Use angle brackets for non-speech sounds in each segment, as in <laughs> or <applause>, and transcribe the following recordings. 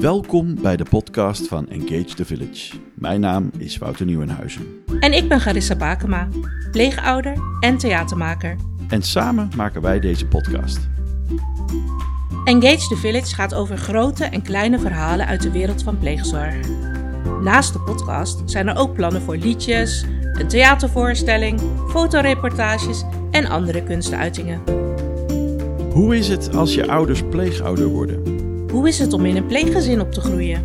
Welkom bij de podcast van Engage the Village. Mijn naam is Wouter Nieuwenhuizen. En ik ben Garissa Bakema, pleegouder en theatermaker. En samen maken wij deze podcast. Engage the Village gaat over grote en kleine verhalen uit de wereld van pleegzorg. Naast de podcast zijn er ook plannen voor liedjes, een theatervoorstelling, fotoreportages en andere kunstuitingen. Hoe is het als je ouders pleegouder worden? Hoe is het om in een pleeggezin op te groeien?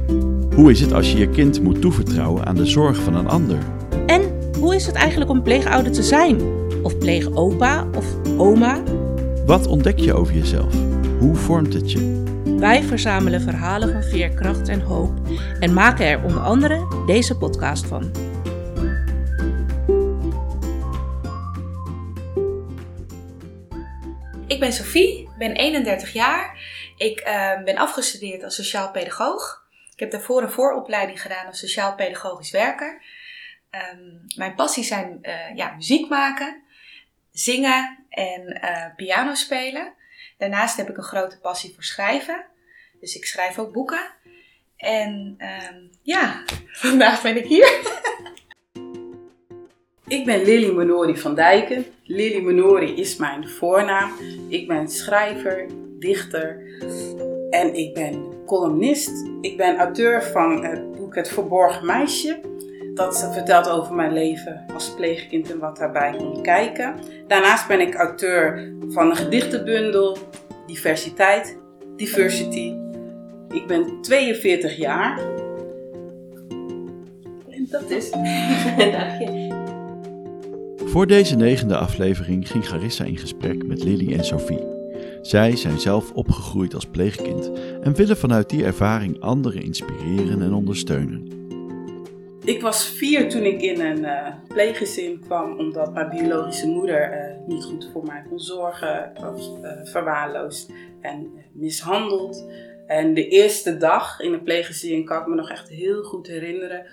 Hoe is het als je je kind moet toevertrouwen aan de zorg van een ander? En hoe is het eigenlijk om pleegouder te zijn? Of pleegopa of oma? Wat ontdek je over jezelf? Hoe vormt het je? Wij verzamelen verhalen van veerkracht en hoop en maken er onder andere deze podcast van. Ik ben Sophie, ben 31 jaar. Ik uh, ben afgestudeerd als sociaal pedagoog. Ik heb daarvoor een vooropleiding gedaan als sociaal pedagogisch werker. Um, mijn passies zijn uh, ja, muziek maken, zingen en uh, piano spelen. Daarnaast heb ik een grote passie voor schrijven. Dus ik schrijf ook boeken. En um, ja, <laughs> vandaag ben ik hier. Ik ben Lily Menori van Dijken. Lily Menori is mijn voornaam. Ik ben schrijver, dichter en ik ben columnist. Ik ben auteur van het boek Het Verborgen Meisje. Dat vertelt over mijn leven als pleegkind en wat daarbij komt kijken. Daarnaast ben ik auteur van een gedichtenbundel Diversiteit, Diversity. Ik ben 42 jaar. En dat is. <laughs> Voor deze negende aflevering ging Garissa in gesprek met Lily en Sophie. Zij zijn zelf opgegroeid als pleegkind en willen vanuit die ervaring anderen inspireren en ondersteunen. Ik was vier toen ik in een uh, pleeggezin kwam, omdat mijn biologische moeder uh, niet goed voor mij kon zorgen. Ik was uh, verwaarloosd en mishandeld. En de eerste dag in een pleeggezin kan ik me nog echt heel goed herinneren.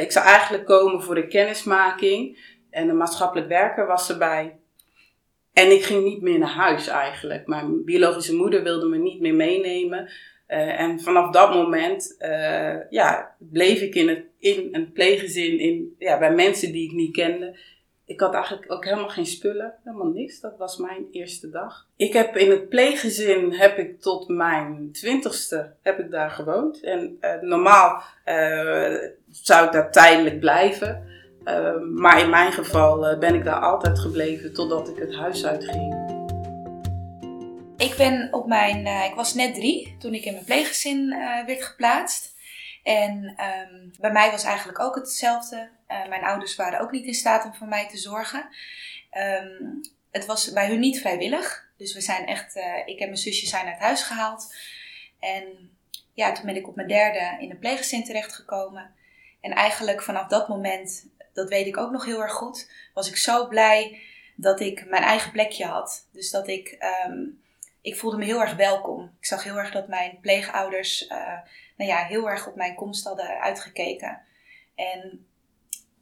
ik zou eigenlijk komen voor de kennismaking. En een maatschappelijk werker was erbij. En ik ging niet meer naar huis eigenlijk. Mijn biologische moeder wilde me niet meer meenemen. Uh, en vanaf dat moment uh, ja, bleef ik in, het, in een pleeggezin in, ja, bij mensen die ik niet kende. Ik had eigenlijk ook helemaal geen spullen, helemaal niks. Dat was mijn eerste dag. Ik heb in het pleeggezin heb ik tot mijn twintigste heb ik daar gewoond. En uh, normaal zou ik daar tijdelijk blijven. Uh, maar in mijn geval uh, ben ik daar altijd gebleven totdat ik het huis uitging. Ik ben op mijn, uh, ik was net drie toen ik in mijn pleeggezin werd geplaatst. En um, bij mij was eigenlijk ook hetzelfde. mijn ouders waren ook niet in staat om voor mij te zorgen. Um, het was bij hun niet vrijwillig. Dus we zijn echt, ik en mijn zusje zijn uit huis gehaald. En ja, toen ben ik op mijn derde in een pleeggezin terechtgekomen. En eigenlijk vanaf dat moment dat weet ik ook nog heel erg goed, was ik zo blij dat ik mijn eigen plekje had. Dus dat ik, um, ik voelde me heel erg welkom. Ik zag heel erg dat mijn pleegouders, uh, nou ja, heel erg op mijn komst hadden uitgekeken. En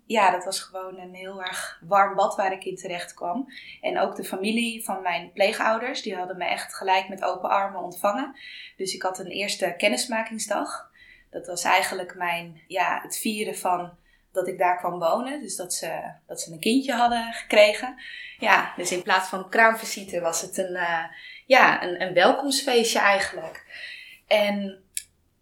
ja, dat was gewoon een heel erg warm bad waar ik in terecht kwam. En ook de familie van mijn pleegouders, die hadden me echt gelijk met open armen ontvangen. Dus ik had een eerste kennismakingsdag. Dat was eigenlijk mijn, ja, het vieren van dat ik daar kwam wonen. Dus dat ze, dat ze een kindje hadden gekregen. Ja, dus in plaats van kraamvisite was het een, uh, ja, een, een welkomstfeestje eigenlijk. En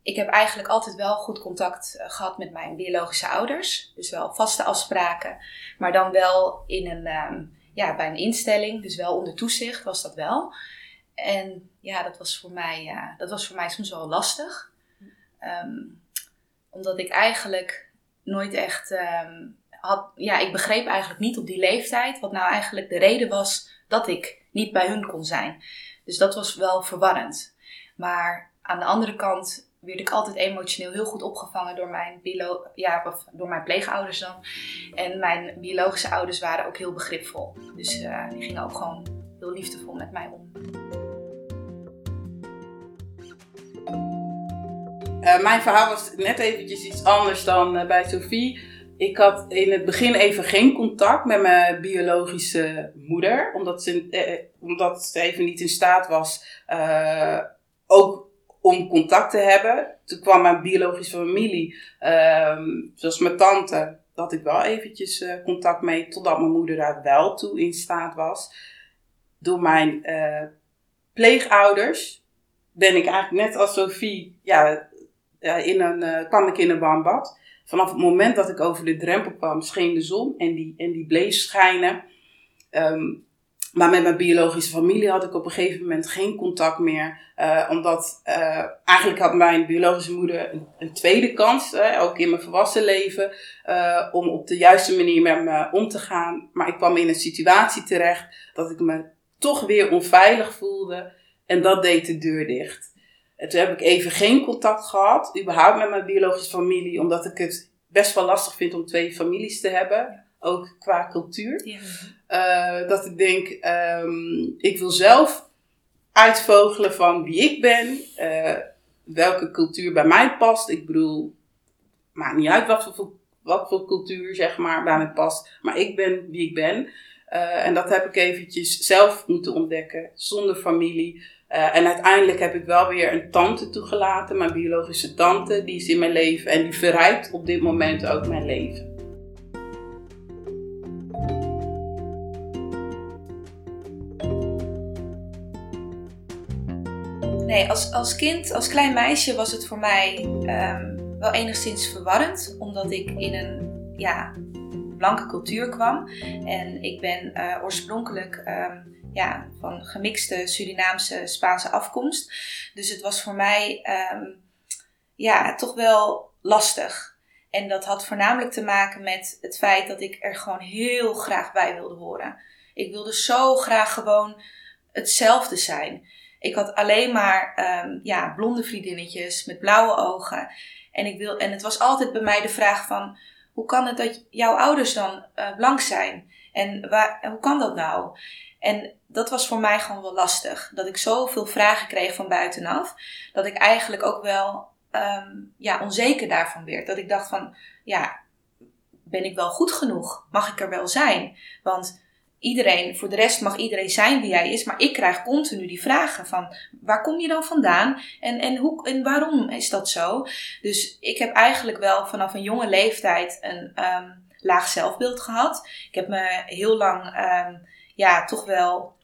ik heb eigenlijk altijd wel goed contact eh, gehad met mijn biologische ouders. Dus wel vaste afspraken. Maar dan wel in een, um, ja, bij een instelling. Dus wel onder toezicht was dat wel. En ja, dat was voor mij, uh, dat was voor mij soms wel lastig. Um, omdat ik eigenlijk nooit echt um, had. Ja, ik begreep eigenlijk niet op die leeftijd wat nou eigenlijk de reden was dat ik niet bij hun kon zijn. Dus dat was wel verwarrend. Maar aan de andere kant werd ik altijd emotioneel heel goed opgevangen door mijn, biolo ja, of door mijn pleegouders dan. En mijn biologische ouders waren ook heel begripvol. Dus uh, die gingen ook gewoon heel liefdevol met mij om. Uh, mijn verhaal was net eventjes iets anders dan uh, bij Sophie. Ik had in het begin even geen contact met mijn biologische moeder, omdat ze, uh, omdat ze even niet in staat was ook om contact te hebben. Toen kwam mijn biologische familie, ehm, zoals mijn tante, dat ik wel eventjes eh, contact mee, totdat mijn moeder daar wel toe in staat was. Door mijn pleegouders ben ik eigenlijk net als Sophie, ja, in een, uh, kwam ik in een warm bad. Vanaf het moment dat ik over de drempel kwam, scheen de zon en die, en die bleef schijnen. Um, maar met mijn biologische familie had ik op een gegeven moment geen contact meer. Uh, omdat eigenlijk had mijn biologische moeder een, tweede kans, ook in mijn volwassen leven, om op de juiste manier met me om te gaan. Maar ik kwam in een situatie terecht dat ik me toch weer onveilig voelde. En dat deed de deur dicht. En toen heb ik even geen contact gehad, überhaupt met mijn biologische familie, omdat ik het best wel lastig vind om twee families te hebben ook qua cultuur. Ja. Uh, dat ik denk, um, ik wil zelf uitvogelen van wie ik ben, uh, welke cultuur bij mij past. Ik bedoel, maakt niet uit wat voor, wat voor cultuur zeg maar bij mij past, maar ik ben wie ik ben. Uh, en dat heb ik eventjes zelf moeten ontdekken, zonder familie. En uiteindelijk heb ik wel weer een tante toegelaten, mijn biologische tante, die is in mijn leven en die verrijkt op dit moment ook mijn leven. Nee, als, als kind, als klein meisje was het voor mij um, wel enigszins verwarrend. Omdat ik in een ja, blanke cultuur kwam. En ik ben uh, oorspronkelijk um, ja, van gemixte Surinaamse Spaanse afkomst. Dus het was voor mij um, ja, toch wel lastig. En dat had voornamelijk te maken met het feit dat ik er gewoon heel graag bij wilde horen. Ik wilde zo graag gewoon hetzelfde zijn. Ik had alleen maar um, ja, blonde vriendinnetjes met blauwe ogen. En, ik wil, en het was altijd bij mij de vraag van... Hoe kan het dat jouw ouders dan uh, blank zijn? En waar, hoe kan dat nou? En dat was voor mij gewoon wel lastig. Dat ik zoveel vragen kreeg van buitenaf. Dat ik eigenlijk ook wel um, ja, onzeker daarvan werd. Dat ik dacht van, ja, ben ik wel goed genoeg? Mag ik er wel zijn? Want iedereen, voor de rest mag iedereen zijn wie hij is, maar ik krijg continu die vragen van waar kom je dan vandaan en, en, hoe, en waarom is dat zo? Dus ik heb eigenlijk wel vanaf een jonge leeftijd een um, laag zelfbeeld gehad. Ik heb me heel lang um, ja, toch wel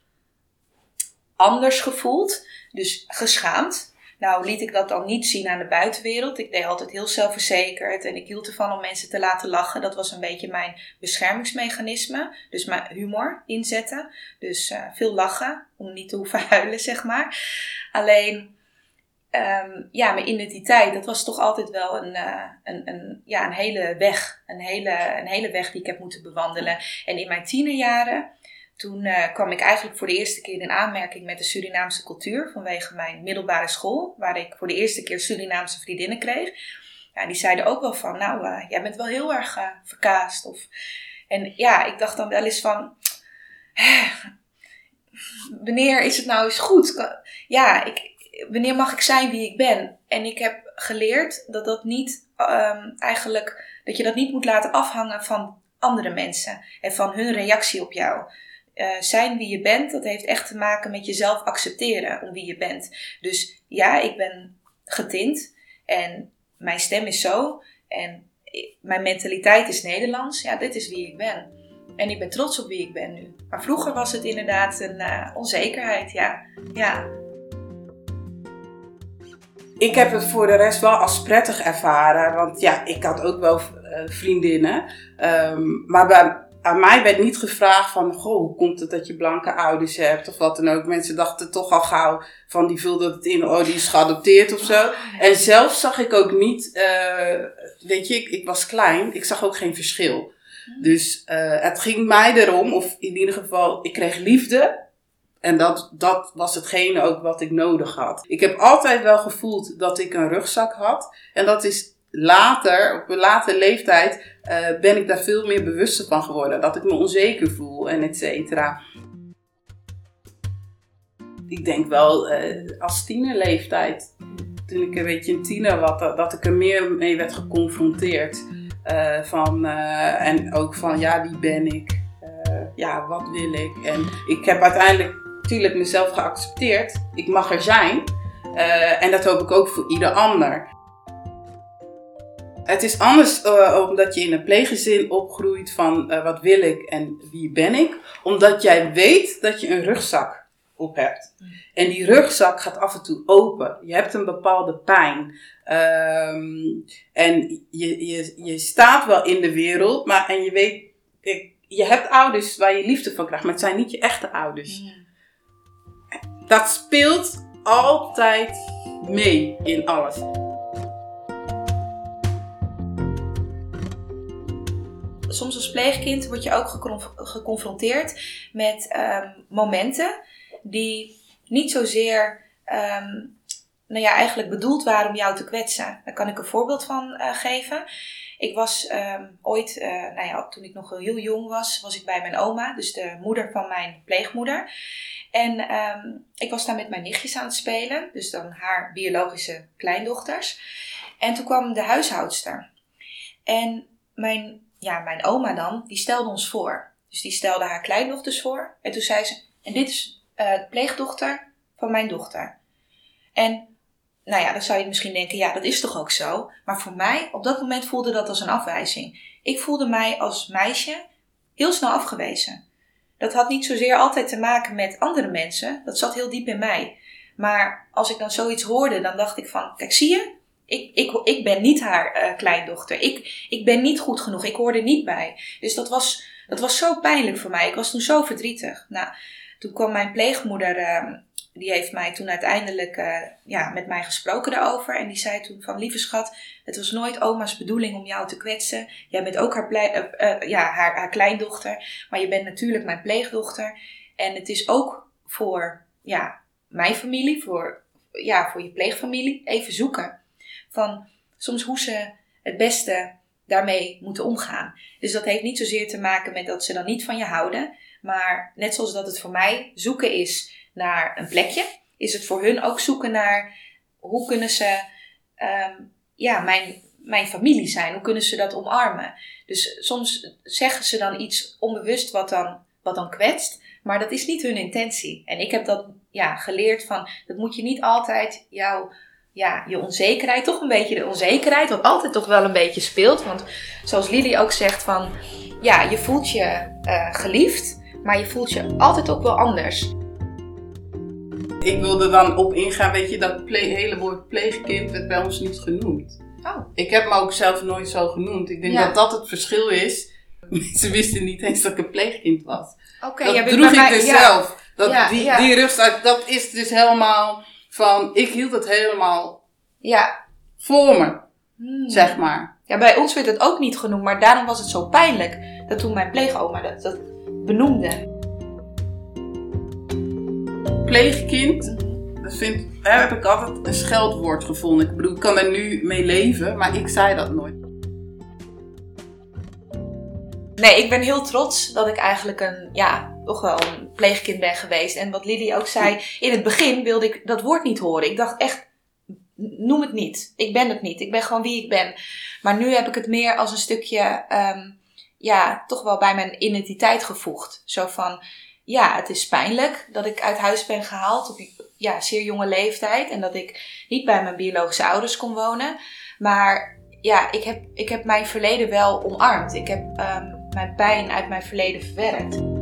anders gevoeld, dus geschaamd. Nou liet ik dat dan niet zien aan de buitenwereld. Ik deed altijd heel zelfverzekerd en ik hield ervan om mensen te laten lachen. Dat was een beetje mijn beschermingsmechanisme. Dus mijn humor inzetten. Dus uh, veel lachen om niet te hoeven <laughs> huilen, zeg maar. Alleen, um, ja, mijn identiteit, dat was toch altijd wel een, uh, een, een, ja, een hele weg. Een hele, een hele weg die ik heb moeten bewandelen. En in mijn tienerjaren toen uh, kwam ik eigenlijk voor de eerste keer in aanmerking met de Surinaamse cultuur vanwege mijn middelbare school, waar ik voor de eerste keer Surinaamse vriendinnen kreeg. Ja, die zeiden ook wel van, nou, uh, jij bent wel heel erg uh, verkaasd. Of, en ja, ik dacht dan wel eens van, wanneer is het nou eens goed? Ja, ik, wanneer mag ik zijn wie ik ben? En ik heb geleerd dat dat niet um, eigenlijk, dat je dat niet moet laten afhangen van andere mensen en van hun reactie op jou. Uh, zijn wie je bent, dat heeft echt te maken met jezelf accepteren om wie je bent. Dus ja, ik ben getint en mijn stem is zo en mijn mentaliteit is Nederlands. Ja, dit is wie ik ben. En ik ben trots op wie ik ben nu. Maar vroeger was het inderdaad een uh, onzekerheid, ja. ja. Ik heb het voor de rest wel als prettig ervaren. Want ja, ik had ook wel uh, vriendinnen. Um, maar bij aan mij werd niet gevraagd van, goh, hoe komt het dat je blanke ouders hebt of wat dan ook. Mensen dachten toch al gauw van, die vulde het in, oh, die is geadopteerd of zo. En zelf zag ik ook niet, uh, weet je, ik, ik, was klein, ik zag ook geen verschil. Dus uh, het ging mij erom, of in ieder geval, ik kreeg liefde. En dat, dat was hetgene ook wat ik nodig had. Ik heb altijd wel gevoeld dat ik een rugzak had. En dat is later, op een latere leeftijd, uh, ben ik daar veel meer bewuster van geworden. Dat ik me onzeker voel en et cetera. Ik denk wel uh, als tienerleeftijd, toen ik een beetje een tiener was, dat ik er meer mee werd geconfronteerd. Uh, van, en ook van, ja, wie ben ik? ja, wat wil ik? En ik heb uiteindelijk natuurlijk mezelf geaccepteerd. Ik mag er zijn. Eh, en dat hoop ik ook voor ieder ander. Het is anders uh, omdat je in een pleeggezin opgroeit van uh, wat wil ik en wie ben ik. Omdat jij weet dat je een rugzak op hebt. En die rugzak gaat af en toe open. Je hebt een bepaalde pijn. Um, en je, je, je staat wel in de wereld, maar en je weet, je hebt ouders waar je liefde van krijgt, maar het zijn niet je echte ouders. Ja. Dat speelt altijd mee in alles. Soms als pleegkind word je ook geconfronteerd met um, momenten die niet zozeer um, nou ja, eigenlijk bedoeld waren om jou te kwetsen. Daar kan ik een voorbeeld van uh, geven. Ik was um, ooit, uh, nou ja, toen ik nog heel jong was, was ik bij mijn oma, dus de moeder van mijn pleegmoeder. En ik was daar met mijn nichtjes aan het spelen, dus dan haar biologische kleindochters. En toen kwam de huishoudster. En mijn, ja, mijn oma dan, die stelde ons voor. Dus die stelde haar kleindochters voor. En toen zei ze, en dit is uh, de pleegdochter van mijn dochter. En nou ja, dan zou je misschien denken, ja, dat is toch ook zo. Maar voor mij, op dat moment voelde dat als een afwijzing. Ik voelde mij als meisje heel snel afgewezen. Dat had niet zozeer altijd te maken met andere mensen. Dat zat heel diep in mij. Maar als ik dan zoiets hoorde, dan dacht ik van, kijk, zie je? Ik, ik, ik ben niet haar uh, kleindochter. Ik, ik ben niet goed genoeg. Ik hoorde niet bij. Dus dat was, dat was zo pijnlijk voor mij. Ik was toen zo verdrietig. Nou, toen kwam mijn pleegmoeder, uh, die heeft mij toen uiteindelijk uh, ja, met mij gesproken daarover. En die zei toen van, lieve schat, het was nooit oma's bedoeling om jou te kwetsen. Jij bent ook haar, uh, ja, haar, haar kleindochter, maar je bent natuurlijk mijn pleegdochter. En het is ook voor ja, mijn familie, voor, ja, voor je pleegfamilie, even zoeken. Van soms hoe ze het beste daarmee moeten omgaan. Dus dat heeft niet zozeer te maken met dat ze dan niet van je houden. Maar net zoals dat het voor mij zoeken is naar een plekje, is het voor hun ook zoeken naar hoe kunnen ze um, ja, mijn, mijn familie zijn? Hoe kunnen ze dat omarmen? Dus soms zeggen ze dan iets onbewust wat dan, wat dan kwetst, maar dat is niet hun intentie. En ik heb dat ja, geleerd van, dat moet je niet altijd jouw ja, je onzekerheid, toch een beetje de onzekerheid, wat altijd toch wel een beetje speelt. Want zoals Lily ook zegt van, ja, je voelt je uh, geliefd, maar je voelt je altijd ook wel anders. Ik wilde dan op ingaan, weet je, dat hele woord pleegkind werd bij ons niet genoemd. Oh. Ik heb me ook zelf nooit zo genoemd. Ik denk dat dat het verschil is. <laughs> Ze wisten niet eens dat ik een pleegkind was. Oké, okay, dat droeg ik dus zelf. Dat, ja, die, die rust, dat is dus helemaal van, ik hield het helemaal ja. voor me, hmm. zeg maar. Ja, bij ons werd het ook niet genoemd, maar daarom was het zo pijnlijk dat toen mijn pleegoma dat, dat benoemde. Pleegkind, dat vind, heb ik altijd een scheldwoord gevonden. Ik bedoel, ik kan er nu mee leven, maar ik zei dat nooit. Nee, ik ben heel trots dat ik eigenlijk een, ja, toch wel een pleegkind ben geweest. En wat Lily ook zei, in het begin wilde ik dat woord niet horen. Ik dacht echt, noem het niet. Ik ben het niet. Ik ben gewoon wie ik ben. Maar nu heb ik het meer als een stukje, um, ja, toch wel bij mijn identiteit gevoegd. Zo van, ja, het is pijnlijk dat ik uit huis ben gehaald op ja, zeer jonge leeftijd. En dat ik niet bij mijn biologische ouders kon wonen. Maar ja, ik heb, ik heb mijn verleden wel omarmd. Ik heb um, mijn pijn uit mijn verleden verwerkt.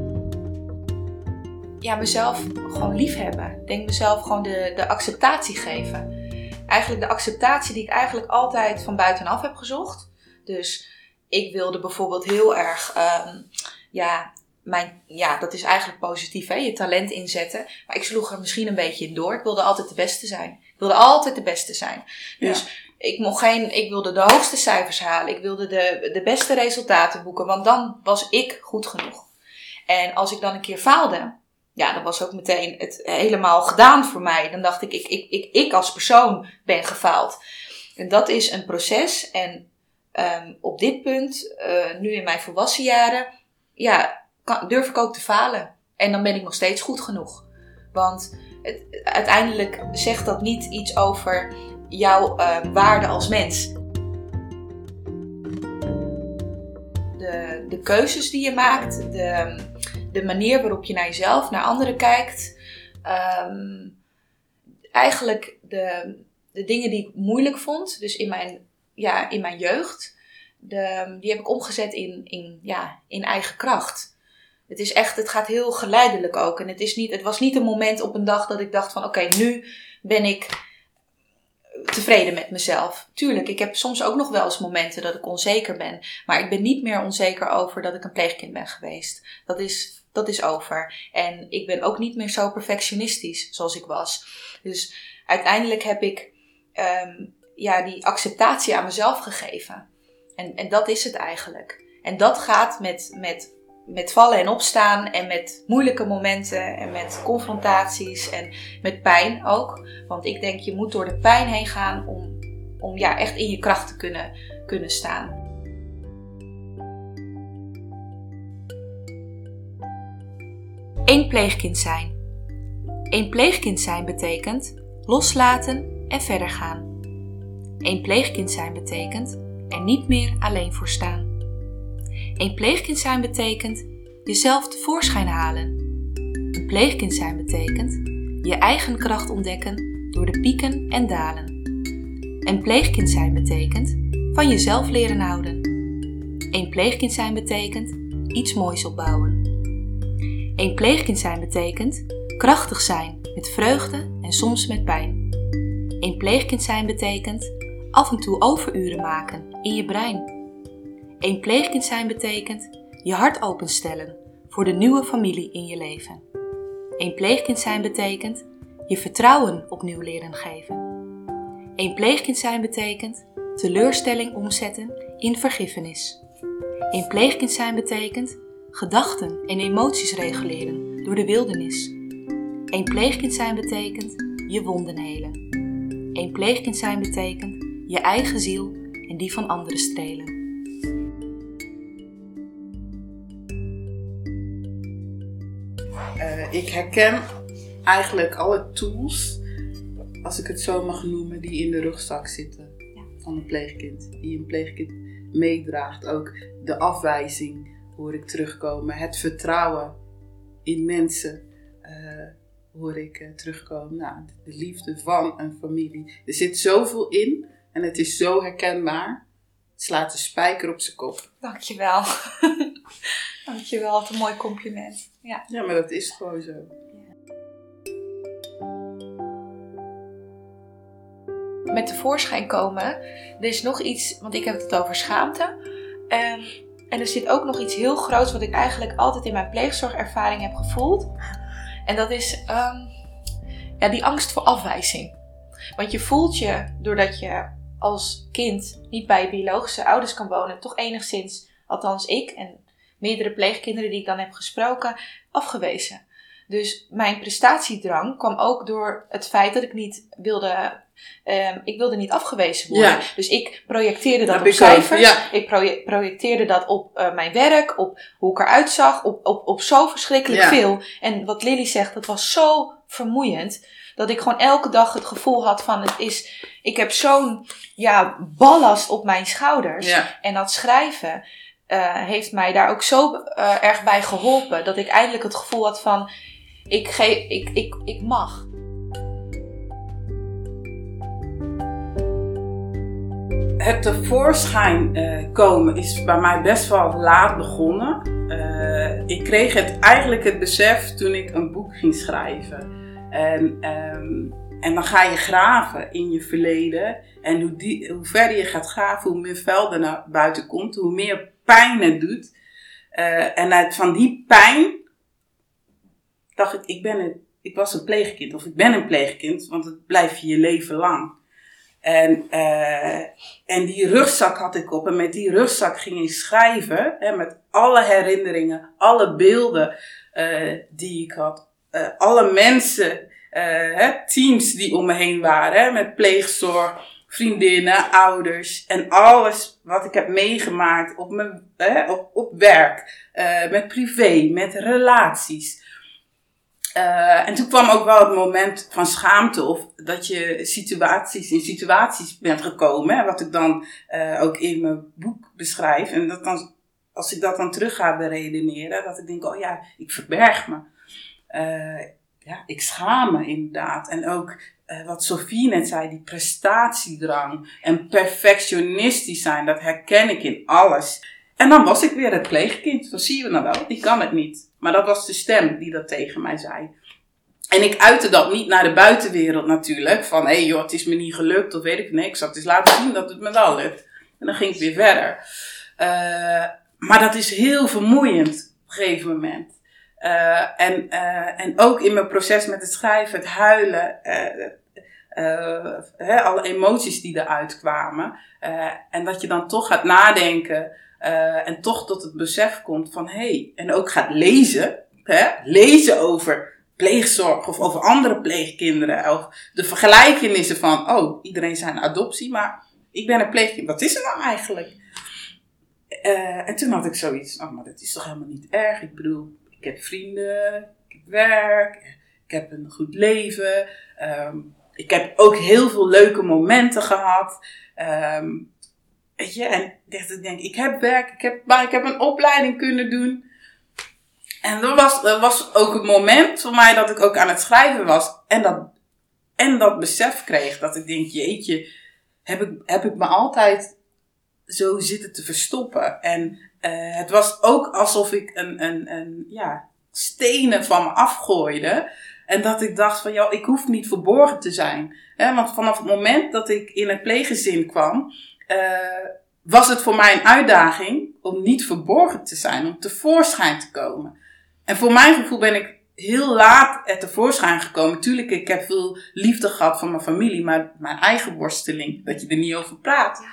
Ja, mezelf gewoon lief hebben. Ik denk mezelf gewoon de, de acceptatie geven. Eigenlijk de acceptatie die ik eigenlijk altijd van buitenaf heb gezocht. Dus ik wilde bijvoorbeeld heel erg, um, ja, mijn, ja, dat is eigenlijk positief, hè? je talent inzetten. Maar ik sloeg er misschien een beetje in door. Ik wilde altijd de beste zijn. Ik wilde altijd de beste zijn. Dus ik, mocht geen, ik wilde de hoogste cijfers halen. Ik wilde de, de beste resultaten boeken. Want dan was ik goed genoeg. En als ik dan een keer faalde, ja, dan was ook meteen het helemaal gedaan voor mij. Dan dacht ik, ik, ik, ik, ik als persoon ben gefaald. En dat is een proces. En um, op dit punt, uh, nu in mijn volwassen jaren, ja, durf ik ook te falen. En dan ben ik nog steeds goed genoeg. Want het, uiteindelijk zegt dat niet iets over jouw uh, waarde als mens. De, de keuzes die je maakt, de, de manier waarop je naar jezelf, naar anderen kijkt. Um, eigenlijk de, de dingen die ik moeilijk vond, dus in mijn, ja, in mijn jeugd, de, die heb ik omgezet in, in, ja, in eigen kracht. Het is echt, het gaat heel geleidelijk ook. En het, is niet, het was niet een moment op een dag dat ik dacht van oké, nu ben ik tevreden met mezelf. Tuurlijk, ik heb soms ook nog wel eens momenten dat ik onzeker ben. Maar ik ben niet meer onzeker over dat ik een pleegkind ben geweest. Dat is, dat is over. En ik ben ook niet meer zo perfectionistisch zoals ik was. Dus uiteindelijk heb ik um, ja, die acceptatie aan mezelf gegeven. En, en dat is het eigenlijk. En dat gaat met, met met vallen en opstaan en met moeilijke momenten en met confrontaties en met pijn ook. Want ik denk je moet door de pijn heen gaan om, om ja, echt in je kracht te kunnen, kunnen staan. Eén pleegkind zijn. Eén pleegkind zijn betekent loslaten en verder gaan. Eén pleegkind zijn betekent er niet meer alleen voor staan. Een pleegkind zijn betekent jezelf tevoorschijn halen. Een pleegkind zijn betekent je eigen kracht ontdekken door de pieken en dalen. Een pleegkind zijn betekent van jezelf leren houden. Een pleegkind zijn betekent iets moois opbouwen. Een pleegkind zijn betekent krachtig zijn met vreugde en soms met pijn. Een pleegkind zijn betekent af en toe overuren maken in je brein. Een pleegkind zijn betekent je hart openstellen voor de nieuwe familie in je leven. Een pleegkind zijn betekent je vertrouwen opnieuw leren geven. Een pleegkind zijn betekent teleurstelling omzetten in vergiffenis. Een pleegkind zijn betekent gedachten en emoties reguleren door de wildernis. Een pleegkind zijn betekent je wonden helen. Een pleegkind zijn betekent je eigen ziel en die van anderen strelen. Ik herken eigenlijk alle tools, als ik het zo mag noemen, die in de rugzak zitten ja. van een pleegkind. Die een pleegkind meedraagt. Ook de afwijzing hoor ik terugkomen. Het vertrouwen in mensen uh, hoor ik uh, terugkomen. Nou, de liefde van een familie. Er zit zoveel in en het is zo herkenbaar. Slaat de spijker op zijn kop. Dankjewel. <laughs> Dankjewel, wat een mooi compliment. Ja, ja maar dat is gewoon zo. Met tevoorschijn komen, er is nog iets, want ik heb het over schaamte. Um, en er zit ook nog iets heel groots wat ik eigenlijk altijd in mijn pleegzorgervaring heb gevoeld. En dat is um, ja, die angst voor afwijzing. Want je voelt je, doordat je als kind niet bij biologische ouders kan wonen, toch enigszins, althans ik en meerdere pleegkinderen die ik dan heb gesproken, afgewezen. Dus mijn prestatiedrang kwam ook door het feit dat ik niet wilde. Um, ik wilde niet afgewezen worden. Ja. Dus ik projecteerde dat, op cijfers. Ja. Ik projecteerde dat op uh, mijn werk, op hoe ik eruit zag, op, op, op zo verschrikkelijk ja. veel. En wat Lily zegt, dat was zo vermoeiend. Dat ik gewoon elke dag het gevoel had van het is. Ik heb zo'n ja, ballast op mijn schouders. En dat schrijven uh, heeft mij daar ook zo uh, erg bij geholpen. Dat ik eindelijk het gevoel had van, ik, geef, ik, ik, ik mag. Het tevoorschijn uh, komen is bij mij best wel laat begonnen. ik kreeg het eigenlijk het besef toen ik een boek ging schrijven. En, um, en dan ga je graven in je verleden. En hoe, die, hoe verder je gaat graven, hoe meer velden naar buiten komt, hoe meer pijn het doet. Uh, en uit van die pijn dacht ik, ik, ben een, ik was een pleegkind of ik ben een pleegkind, want het blijft je je leven lang. En, uh, en die rugzak had ik op en met die rugzak ging ik schrijven, hè, met alle herinneringen, alle beelden uh, die ik had, alle mensen, hè, teams die om me heen waren, met pleegzorg, vriendinnen, ouders en alles wat ik heb meegemaakt op, mijn, hè, op, op werk, uh, met privé, met relaties. En toen kwam ook wel het moment van schaamte of dat je situaties in situaties bent gekomen, hè, wat ik dan ook in mijn boek beschrijf. En dat dan, als ik dat dan terug ga beredeneren, dat ik denk, oh ja, ik verberg me. Ja, ik schaam me inderdaad. En ook eh, wat Sofie net zei, die prestatiedrang en perfectionistisch zijn, dat herken ik in alles. En dan was ik weer het pleegkind. Dat zie je nou wel, die kan het niet. Maar dat was de stem die dat tegen mij zei. En ik uitte dat niet naar de buitenwereld natuurlijk. Van hé hey joh, het is me niet gelukt of weet ik nee. Ik zat dus laten zien dat het me wel lukt. En dan ging ik weer verder. Uh, maar dat is heel vermoeiend op een gegeven moment. Uh, en, uh, en ook in mijn proces met het schrijven, het huilen, hè, alle emoties die eruit kwamen. en dat je dan toch gaat nadenken en toch tot het besef komt van hé, hey, en ook gaat lezen. Lezen over pleegzorg of over andere pleegkinderen. Of de vergelijkenissen van, oh, iedereen zijn adoptie, maar ik ben een pleegkind. Wat is er nou eigenlijk? En toen had ik zoiets, oh, maar dat is toch helemaal niet erg. Ik bedoel, heb vrienden, ik heb werk, ik heb een goed leven. Um, ik heb ook heel veel leuke momenten gehad. Um, weet je, en ik denk, ik heb werk, ik heb, maar ik heb een opleiding kunnen doen. En dat was, dat was ook het moment voor mij dat ik ook aan het schrijven was. En dat, en dat besef kreeg. Dat ik denk, jeetje, heb ik, heb ik me altijd zo zitten te verstoppen. En uh, het was ook alsof ik een, een, een ja, stenen van me afgooide. En dat ik dacht van, ja, ik hoef niet verborgen te zijn. Want vanaf het moment dat ik in het pleeggezin kwam, uh, was het voor mij een uitdaging om niet verborgen te zijn, om tevoorschijn te komen. En voor mijn gevoel ben ik heel laat er tevoorschijn gekomen. Tuurlijk, ik heb veel liefde gehad van mijn familie, maar mijn eigen worsteling, dat je er niet over praat.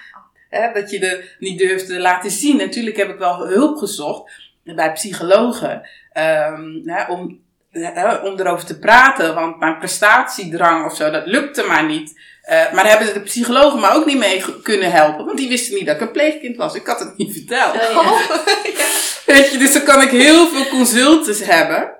Hè, dat je er niet durft te laten zien. Natuurlijk heb ik wel hulp gezocht bij psychologen um, hè, om, hè, om erover te praten, want mijn prestatiedrang of zo, dat lukte maar niet. Uh, maar hebben de psychologen me ook niet mee kunnen helpen, want die wisten niet dat ik een pleegkind was. Ik had het niet verteld. Oh, ja. <laughs> Weet je, dus dan kan ik heel veel consultes hebben.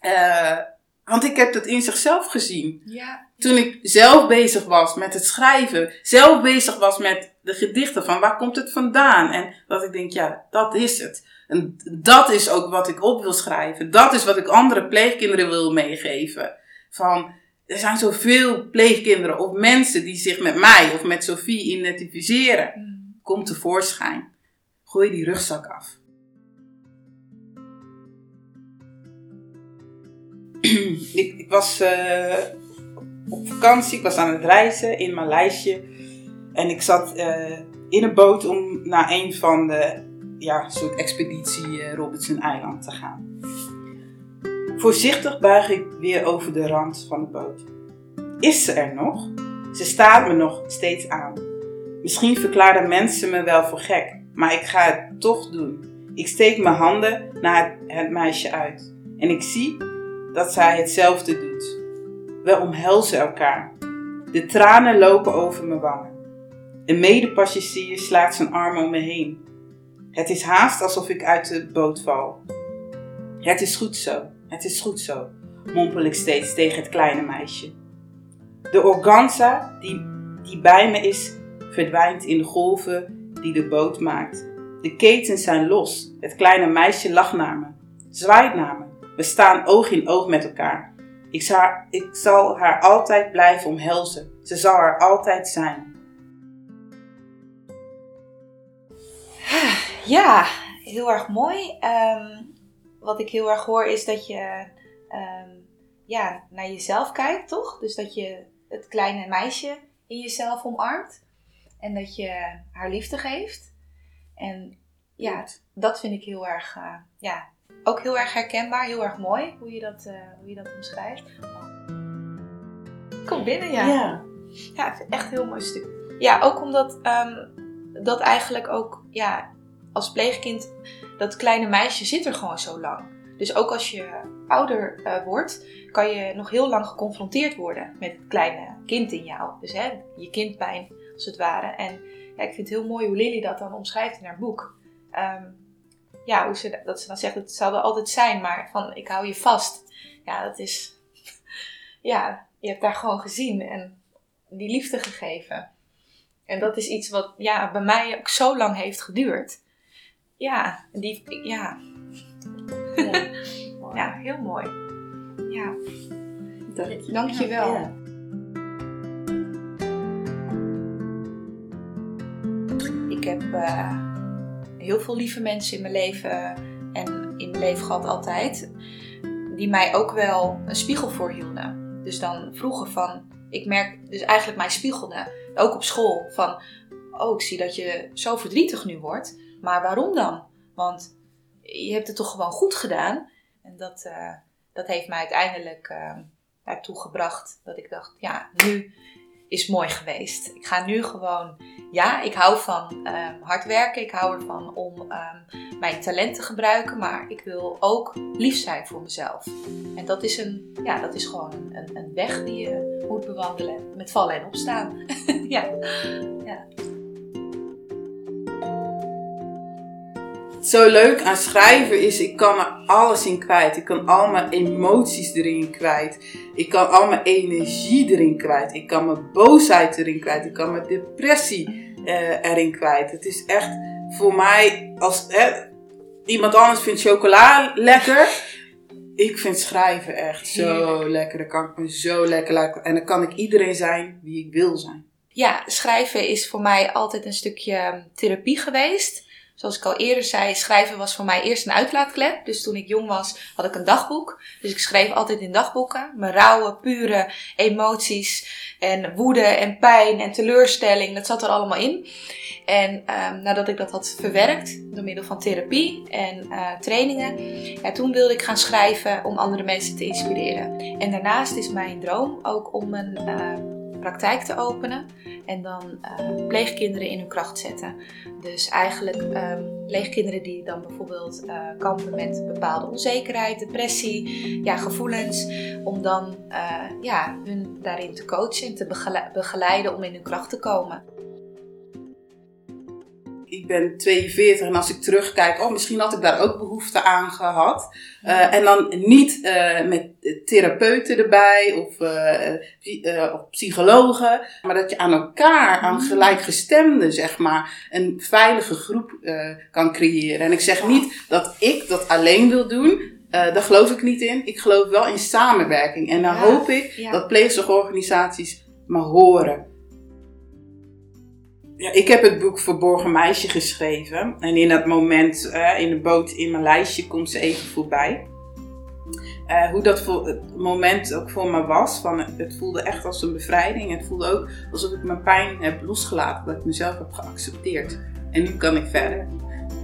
Uh, want ik heb dat in zichzelf gezien. Ja. Toen ik zelf bezig was met het schrijven, zelf bezig was met de gedichten van waar komt het vandaan? En dat ik denk, ja, dat is het. En dat is ook wat ik op wil schrijven. Dat is wat ik andere pleegkinderen wil meegeven. Van, er zijn zoveel pleegkinderen of mensen die zich met mij of met Sophie identificeren. Mm. Kom tevoorschijn. Gooi die rugzak af. <clears throat> ik, ik, was uh, op vakantie, ik was aan het reizen in lijstje. En ik zat uh, in een boot om naar een van de ja, soort expeditie uh, Robinson Eiland te gaan. Voorzichtig buig ik weer over de rand van de boot. Is ze er nog? Ze staat me nog steeds aan. Misschien verklaarden mensen me wel voor gek, maar ik ga het toch doen. Ik steek mijn handen naar het meisje uit en ik zie dat zij hetzelfde doet. We omhelzen elkaar. De tranen lopen over mijn wangen. Een medepassagier slaat zijn arm om me heen. Het is haast alsof ik uit de boot val. Het is goed zo, het is goed zo, mompel ik steeds tegen het kleine meisje. De organza die, die bij me is, verdwijnt in de golven die de boot maakt. De ketens zijn los. Het kleine meisje lacht naar me, zwaait naar me. We staan oog in oog met elkaar. Ik zal, ik zal haar altijd blijven omhelzen. Ze zal er altijd zijn. Ja, heel erg mooi. Ehm, wat ik heel erg hoor is dat je ehm, ja, naar jezelf kijkt, toch? Dus dat je het kleine meisje in jezelf omarmt. En dat je haar liefde geeft. En ja, dat vind ik heel erg uh, ja, ook heel erg herkenbaar, heel erg mooi hoe je dat, uh, hoe je dat omschrijft. Kom binnen, ja. Ja, ja echt een heel mooi stuk. Ja, ook omdat um, dat eigenlijk ook, ja, als pleegkind, dat kleine meisje zit er gewoon zo lang. Dus ook als je ouder uh, wordt, kan je nog heel lang geconfronteerd worden met het kleine kind in jou. Dus hè, je kindpijn, als het ware. En ja, ik vind het heel mooi hoe Lily dat dan omschrijft in haar boek. Um, ja, hoe ze, dat ze dan zegt, het zal er altijd zijn, maar van ik hou je vast. Ja, dat is, <laughs> ja, je hebt daar gewoon gezien en die liefde gegeven. En dat is iets wat ja, bij mij ook zo lang heeft geduurd. Ja, die, ja. <laughs> Ja, heel mooi. Ja. Dank, Dankjewel. Ja. Ik heb... Eh, heel veel lieve mensen in mijn leven en in mijn leven gehad altijd. Die mij ook wel een spiegel voorhielden. Dus dan vroegen van, ik merk dus eigenlijk mij spiegelde. Ook op school van, oh ik zie dat je zo verdrietig nu wordt. Maar waarom dan? Want je hebt het toch gewoon goed gedaan. En dat, uh, dat heeft mij uiteindelijk uh, daartoe gebracht dat ik dacht, ja, nu is mooi geweest. Ik ga nu gewoon, ja, ik hou van um, hard werken. Ik hou ervan om um, mijn talent te gebruiken. Maar ik wil ook lief zijn voor mezelf. En dat is, een, ja, dat is gewoon een, een weg die je moet bewandelen. Met vallen en opstaan. <laughs> ja. ja. Zo leuk aan schrijven is, ik kan er alles in kwijt. Ik kan al mijn emoties erin kwijt. Ik kan al mijn energie erin kwijt. Ik kan mijn boosheid erin kwijt. Ik kan mijn depressie uh, erin kwijt. Het is echt voor mij, als iemand anders vindt chocola lekker. Ik vind schrijven echt zo lekker. Dan kan ik me zo lekker laten. En dan kan ik iedereen zijn wie ik wil zijn. Ja, schrijven is voor mij altijd een stukje therapie geweest. Zoals ik al eerder zei, schrijven was voor mij eerst een uitlaatklep. Dus toen ik jong was, had ik een dagboek. Dus ik schreef altijd in dagboeken. Mijn rauwe, pure emoties en woede en pijn en teleurstelling, dat zat er allemaal in. En um, nadat ik dat had verwerkt door middel van therapie en uh, trainingen, toen wilde ik gaan schrijven om andere mensen te inspireren. En daarnaast is mijn droom ook om een uh, praktijk te openen en dan uh, pleegkinderen in hun kracht zetten. Dus eigenlijk um, pleegkinderen die dan bijvoorbeeld uh, kampen met bepaalde onzekerheid, depressie, ja, gevoelens, om dan uh, ja, hun daarin te coachen en te begeleiden om in hun kracht te komen ik ben 42 en als ik terugkijk, oh, misschien had ik daar ook behoefte aan gehad. Uh, en dan niet uh, met therapeuten erbij of, uh, of, psychologen, maar dat je aan elkaar, aan mm. gelijkgestemden, zeg maar, een veilige groep kan creëren. En ik zeg niet dat ik dat alleen wil doen, daar geloof ik niet in. Ik geloof wel in samenwerking. En dan hoop ik ja. dat pleegzorgorganisaties me horen. Ja, ik heb het boek Verborgen Meisje geschreven. En in dat moment, uh, in de boot in mijn lijstje, komt ze even voorbij. Uh, hoe dat voor het moment ook voor me was. Van, het voelde echt als een bevrijding. Het voelde ook alsof ik mijn pijn heb losgelaten. Dat ik mezelf heb geaccepteerd. En nu kan ik verder.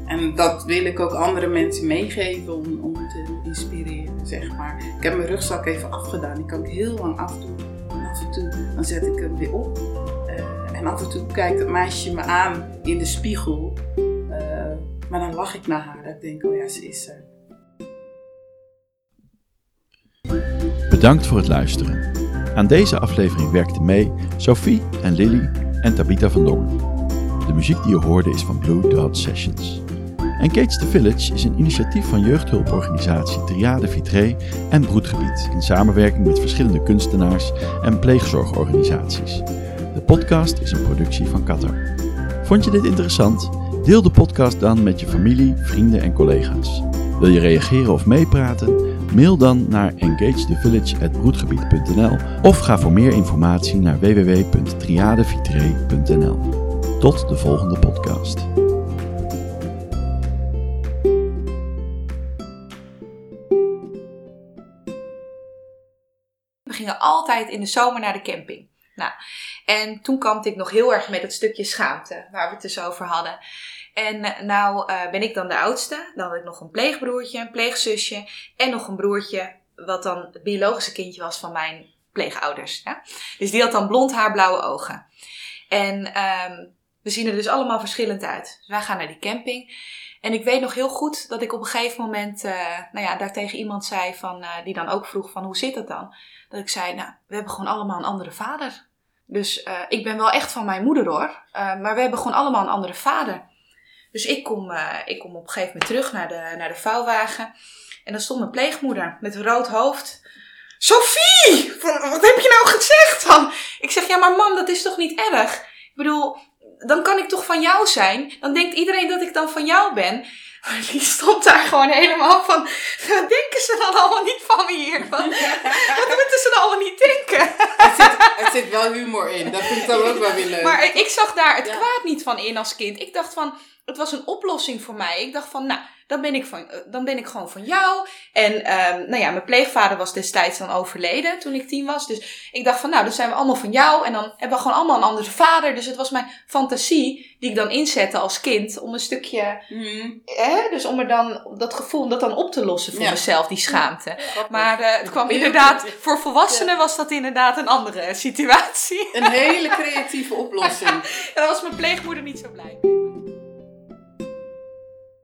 En dat wil ik ook andere mensen meegeven om, om te inspireren, zeg maar. Ik heb mijn rugzak even afgedaan. Die kan ik heel lang afdoen. En af en toe dan zet ik hem weer op. En af en toe kijkt het meisje me aan in de spiegel. Uh, maar dan lach ik naar haar. Dat ik denk, oh ja, ze is er. Bedankt voor het luisteren. Aan deze aflevering werkten mee Sophie en Lily en Tabitha van Dongen. De muziek die je hoorde is van Blue Dot Sessions. Engage the Village is een initiatief van jeugdhulporganisatie Triade Vitré en Broedgebied in samenwerking met verschillende kunstenaars en pleegzorgorganisaties. Podcast is een productie van Qatar. Vond je dit interessant? Deel de podcast dan met je familie, vrienden en collega's. Wil je reageren of meepraten? Mail dan naar engagethevillage.broedgebied.nl of ga voor meer informatie naar www.triadevitré.nl. Tot de volgende podcast. We gingen altijd in de zomer naar de camping. Nou, en toen kampte ik nog heel erg met het stukje schaamte waar we het dus over hadden. En eh, nou uh, ben ik dan de oudste. Dan had ik nog een pleegbroertje, een pleegzusje en nog een broertje wat dan het biologische kindje was van mijn pleegouders. Ja? Dus die had dan blond haar, blauwe ogen. En um, we zien er dus allemaal verschillend uit. Dus wij gaan naar die camping. En ik weet nog heel goed dat ik op een gegeven moment, uh, nou ja, daar tegen iemand zei van, die dan ook vroeg van hoe zit dat dan? Dat ik zei, nou, we hebben gewoon allemaal een andere vader. Dus uh, ik ben wel echt van mijn moeder hoor. maar we hebben gewoon allemaal een andere vader. Dus ik kom, ik kom op een gegeven moment terug naar de, naar de vouwwagen. En dan stond mijn pleegmoeder met een rood hoofd. Sophie! Wat heb je nou gezegd dan? Ik zeg, ja maar mam, dat is toch niet erg? Ik bedoel, dan kan ik toch van jou zijn? Dan denkt iedereen dat ik dan van jou ben. <laughs> Die stond daar gewoon helemaal van. Wat denken ze dan allemaal niet van me hier? Wat, <laughs> wat moeten ze dan allemaal niet denken? Het zit, het zit wel wel humor in. Dat vind ik dan ook wel weer leuk. Maar ik zag daar het Ja. kwaad niet van in als kind. Ik dacht van, het was een oplossing voor mij. Ik dacht van, nou, dan ben ik, van, eh, dan ben ik gewoon van jou. En ehm, nou ja, mijn pleegvader was destijds dan overleden toen ik tien was. Dus ik dacht van, nou, dan zijn we allemaal van jou. En dan hebben we gewoon allemaal een andere vader. Dus het was mijn fantasie die ik dan inzette als kind. Om een stukje, Mhm. hè, dus om er dan dat gevoel, om dat dan op te lossen voor Ja. mezelf, die schaamte. Maar eh, het kwam inderdaad, voor volwassenen was dat inderdaad een andere situatie. Een hele creatieve oplossing. <laughs> En dan was mijn pleegmoeder niet zo blij.